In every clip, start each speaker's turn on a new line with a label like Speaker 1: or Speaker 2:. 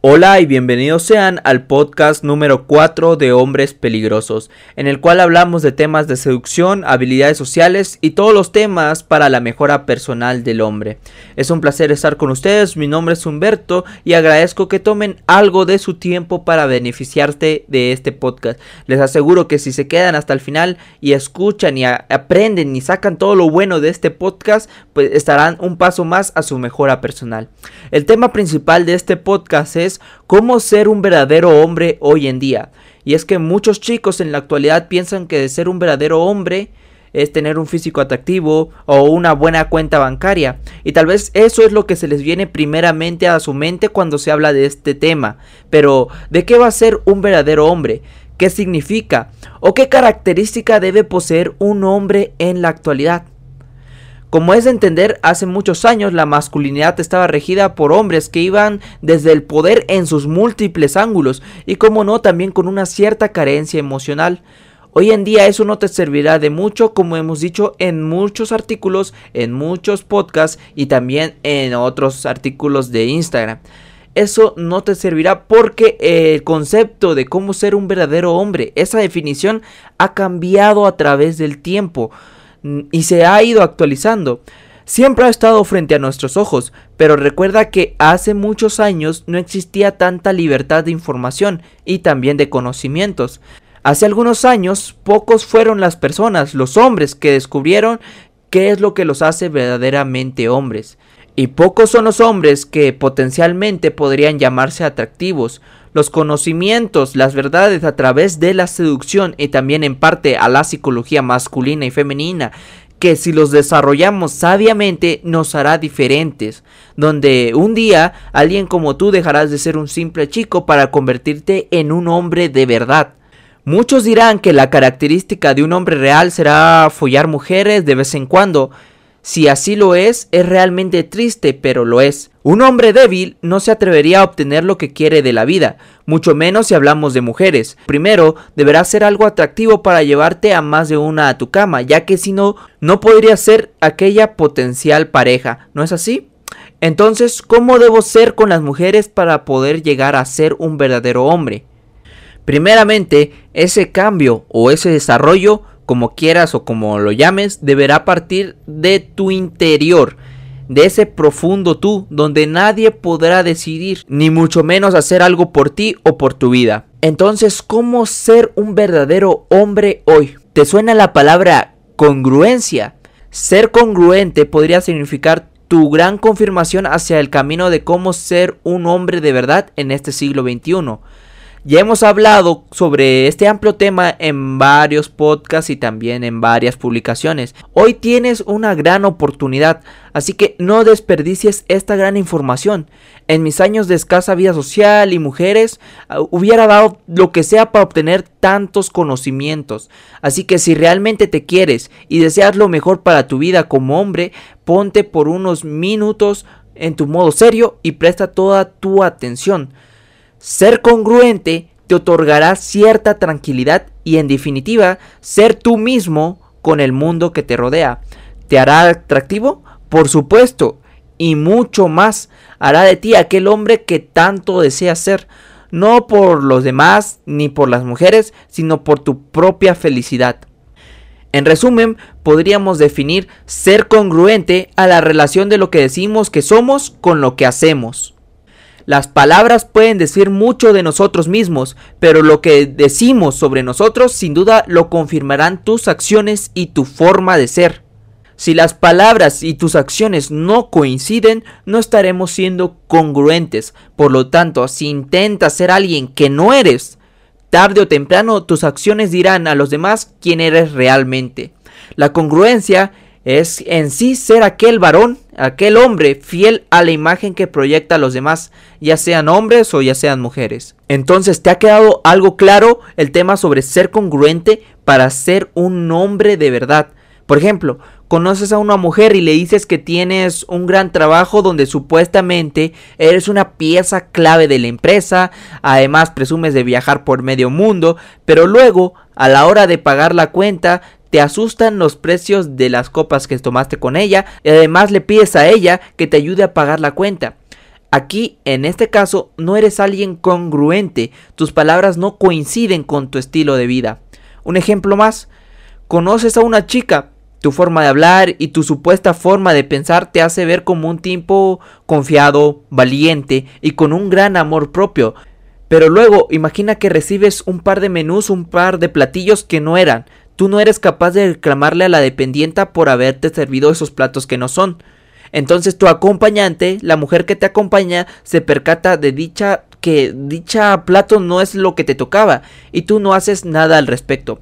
Speaker 1: Hola y bienvenidos sean al podcast número 4 de Hombres Peligrosos, en el cual hablamos de temas de seducción, habilidades sociales y todos los temas para la mejora personal del hombre. Es un placer estar con ustedes, mi nombre es Humberto y agradezco que tomen algo de su tiempo para beneficiarte de este podcast. Les aseguro que si se quedan hasta el final y escuchan y aprenden y sacan todo lo bueno de este podcast, pues estarán un paso más a su mejora personal. El tema principal de este podcast es cómo ser un verdadero hombre hoy en día. Y es que muchos chicos en la actualidad piensan que de ser un verdadero hombre es tener un físico atractivo o una buena cuenta bancaria. Y tal vez eso es lo que se les viene primeramente a su mente cuando se habla de este tema. Pero, ¿de qué va a ser un verdadero hombre? ¿Qué significa? ¿O qué característica debe poseer un hombre en la actualidad? Como es de entender, hace muchos años la masculinidad estaba regida por hombres que iban desde el poder en sus múltiples ángulos y como no también con una cierta carencia emocional. Hoy en día eso no te servirá de mucho como hemos dicho en muchos artículos, en muchos podcasts y también en otros artículos de Instagram. Eso no te servirá porque el concepto de cómo ser un verdadero hombre, esa definición ha cambiado a través del tiempo y se ha ido actualizando. Siempre ha estado frente a nuestros ojos, pero recuerda que hace muchos años no existía tanta libertad de información y también de conocimientos. Hace algunos años pocos fueron las personas, los hombres, que descubrieron qué es lo que los hace verdaderamente hombres. Y pocos son los hombres que potencialmente podrían llamarse atractivos, los conocimientos, las verdades a través de la seducción y también en parte a la psicología masculina y femenina que si los desarrollamos sabiamente nos hará diferentes, donde un día alguien como tú dejarás de ser un simple chico para convertirte en un hombre de verdad. Muchos dirán que la característica de un hombre real será follar mujeres de vez en cuando, si así lo es, es realmente triste, pero lo es. Un hombre débil no se atrevería a obtener lo que quiere de la vida, mucho menos si hablamos de mujeres. Primero, deberá ser algo atractivo para llevarte a más de una a tu cama, ya que si no, no podría ser aquella potencial pareja, ¿no es así? Entonces, ¿cómo debo ser con las mujeres para poder llegar a ser un verdadero hombre? Primeramente, ese cambio o ese desarrollo como quieras o como lo llames, deberá partir de tu interior, de ese profundo tú, donde nadie podrá decidir, ni mucho menos hacer algo por ti o por tu vida. Entonces, ¿cómo ser un verdadero hombre hoy? ¿Te suena la palabra congruencia? Ser congruente podría significar tu gran confirmación hacia el camino de cómo ser un hombre de verdad en este siglo XXI. Ya hemos hablado sobre este amplio tema en varios podcasts y también en varias publicaciones. Hoy tienes una gran oportunidad, así que no desperdicies esta gran información. En mis años de escasa vida social y mujeres, ah, hubiera dado lo que sea para obtener tantos conocimientos. Así que si realmente te quieres y deseas lo mejor para tu vida como hombre, ponte por unos minutos en tu modo serio y presta toda tu atención. Ser congruente te otorgará cierta tranquilidad y en definitiva ser tú mismo con el mundo que te rodea. ¿Te hará atractivo? Por supuesto. Y mucho más hará de ti aquel hombre que tanto deseas ser. No por los demás ni por las mujeres, sino por tu propia felicidad. En resumen, podríamos definir ser congruente a la relación de lo que decimos que somos con lo que hacemos. Las palabras pueden decir mucho de nosotros mismos, pero lo que decimos sobre nosotros sin duda lo confirmarán tus acciones y tu forma de ser. Si las palabras y tus acciones no coinciden, no estaremos siendo congruentes. Por lo tanto, si intentas ser alguien que no eres, tarde o temprano tus acciones dirán a los demás quién eres realmente. La congruencia es en sí ser aquel varón, aquel hombre fiel a la imagen que proyecta a los demás, ya sean hombres o ya sean mujeres. Entonces, ¿te ha quedado algo claro el tema sobre ser congruente para ser un hombre de verdad? Por ejemplo, conoces a una mujer y le dices que tienes un gran trabajo donde supuestamente eres una pieza clave de la empresa, además presumes de viajar por medio mundo, pero luego, a la hora de pagar la cuenta, te asustan los precios de las copas que tomaste con ella y además le pides a ella que te ayude a pagar la cuenta. Aquí, en este caso, no eres alguien congruente, tus palabras no coinciden con tu estilo de vida. Un ejemplo más, conoces a una chica, tu forma de hablar y tu supuesta forma de pensar te hace ver como un tipo confiado, valiente y con un gran amor propio. Pero luego imagina que recibes un par de menús, un par de platillos que no eran. Tú no eres capaz de reclamarle a la dependienta por haberte servido esos platos que no son. Entonces tu acompañante, la mujer que te acompaña, se percata de dicha que dicha plato no es lo que te tocaba y tú no haces nada al respecto.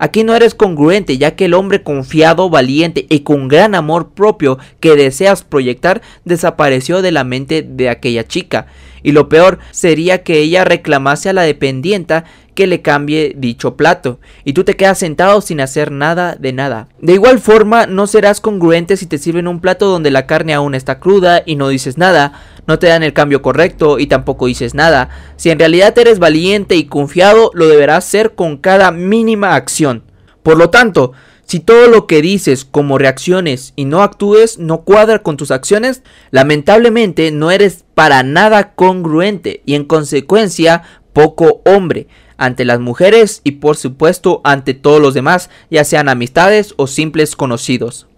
Speaker 1: Aquí no eres congruente, ya que el hombre confiado, valiente y con gran amor propio que deseas proyectar desapareció de la mente de aquella chica. Y lo peor sería que ella reclamase a la dependienta que le cambie dicho plato, y tú te quedas sentado sin hacer nada de nada. De igual forma, no serás congruente si te sirven un plato donde la carne aún está cruda y no dices nada, no te dan el cambio correcto y tampoco dices nada. Si en realidad eres valiente y confiado, lo deberás hacer con cada mínima acción. Por lo tanto, si todo lo que dices como reacciones y no actúes no cuadra con tus acciones, lamentablemente no eres para nada congruente y en consecuencia poco hombre ante las mujeres y por supuesto ante todos los demás, ya sean amistades o simples conocidos.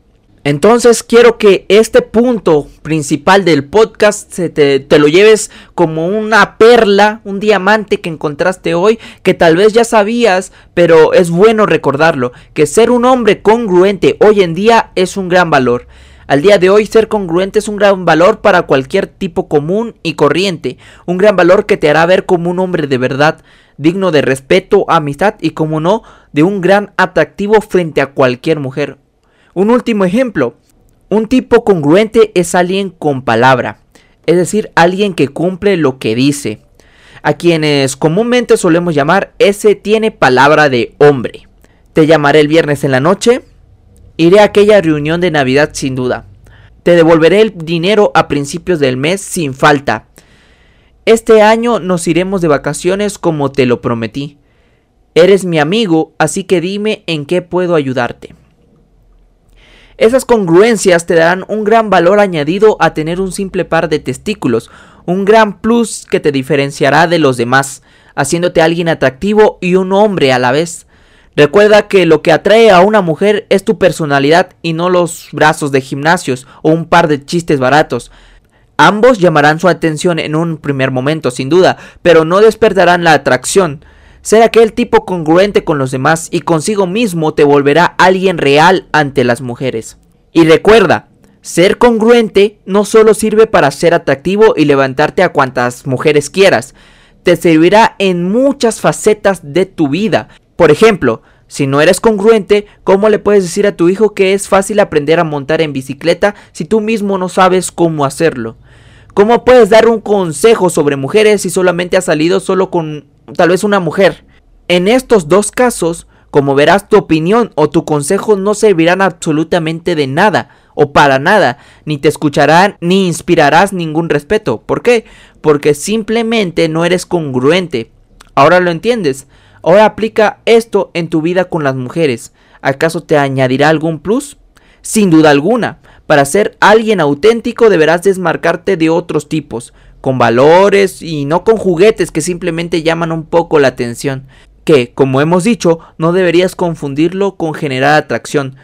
Speaker 1: Entonces quiero que este punto principal del podcast se te, te, lo lleves como una perla, un diamante que encontraste hoy, que tal vez ya sabías, pero es bueno recordarlo, que ser un hombre congruente hoy en día es un gran valor. Al día de hoy ser congruente es un gran valor para cualquier tipo común y corriente, un gran valor que te hará ver como un hombre de verdad, digno de respeto, amistad y como no, de un gran atractivo frente a cualquier mujer. Un último ejemplo, un tipo congruente es alguien con palabra, es decir, alguien que cumple lo que dice, a quienes comúnmente solemos llamar ese tiene palabra de hombre. Te llamaré el viernes en la noche, iré a aquella reunión de Navidad sin duda. Te devolveré el dinero a principios del mes sin falta. Este año nos iremos de vacaciones como te lo prometí. Eres mi amigo, así que dime en qué puedo ayudarte. Esas congruencias te darán un gran valor añadido a tener un simple par de testículos, un gran plus que te diferenciará de los demás, haciéndote alguien atractivo y un hombre a la vez. Recuerda que lo que atrae a una mujer es tu personalidad y no los brazos de gimnasios o un par de chistes baratos. Ambos llamarán su atención en un primer momento, sin duda, pero no despertarán la atracción. Ser aquel tipo congruente con los demás y consigo mismo te volverá alguien real ante las mujeres. Y recuerda, ser congruente no solo sirve para ser atractivo y levantarte a cuantas mujeres quieras, te servirá en muchas facetas de tu vida. Por ejemplo, si no eres congruente, ¿cómo le puedes decir a tu hijo que es fácil aprender a montar en bicicleta si tú mismo no sabes cómo hacerlo? ¿Cómo puedes dar un consejo sobre mujeres si solamente has salido solo con tal vez una mujer? En estos dos casos, como verás, tu opinión o tu consejo no servirán absolutamente de nada o para nada, ni te escucharán ni inspirarás ningún respeto. ¿Por qué? Porque simplemente no eres congruente. Ahora lo entiendes. Ahora aplica esto en tu vida con las mujeres. ¿Acaso te añadirá algún plus? Sin duda alguna. Para ser alguien auténtico deberás desmarcarte de otros tipos, con valores y no con juguetes que simplemente llaman un poco la atención, que, como hemos dicho, no deberías confundirlo con generar atracción.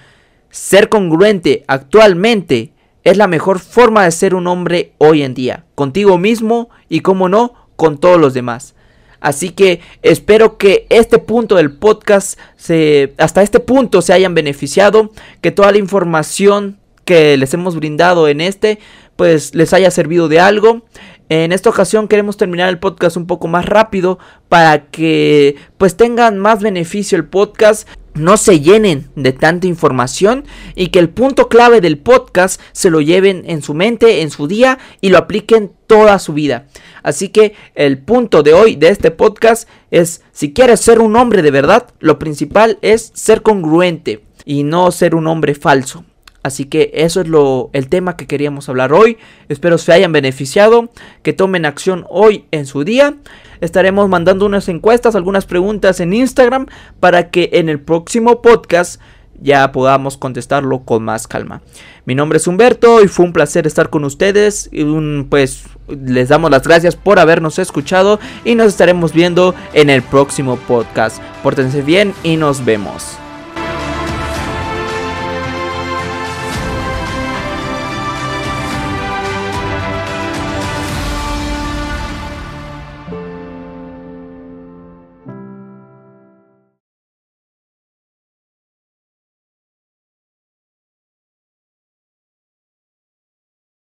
Speaker 1: Ser congruente actualmente es la mejor forma de ser un hombre hoy en día, contigo mismo y, como no, con todos los demás. Así que espero que este punto del podcast se, hasta este punto se hayan beneficiado, que toda la información que les hemos brindado en este, pues les haya servido de algo. En esta ocasión queremos terminar el podcast un poco más rápido para que pues tengan más beneficio el podcast, no se llenen de tanta información y que el punto clave del podcast se lo lleven en su mente, en su día y lo apliquen toda su vida. Así que el punto de hoy de este podcast es si quieres ser un hombre de verdad, lo principal es ser congruente y no ser un hombre falso. Así que eso es lo, el tema que queríamos hablar hoy. Espero se hayan beneficiado, que tomen acción hoy en su día. Estaremos mandando unas encuestas, algunas preguntas en Instagram para que en el próximo podcast ya podamos contestarlo con más calma. Mi nombre es Humberto y fue un placer estar con ustedes. Y un, pues les damos las gracias por habernos escuchado y nos estaremos viendo en el próximo podcast. Pórtense bien y nos vemos.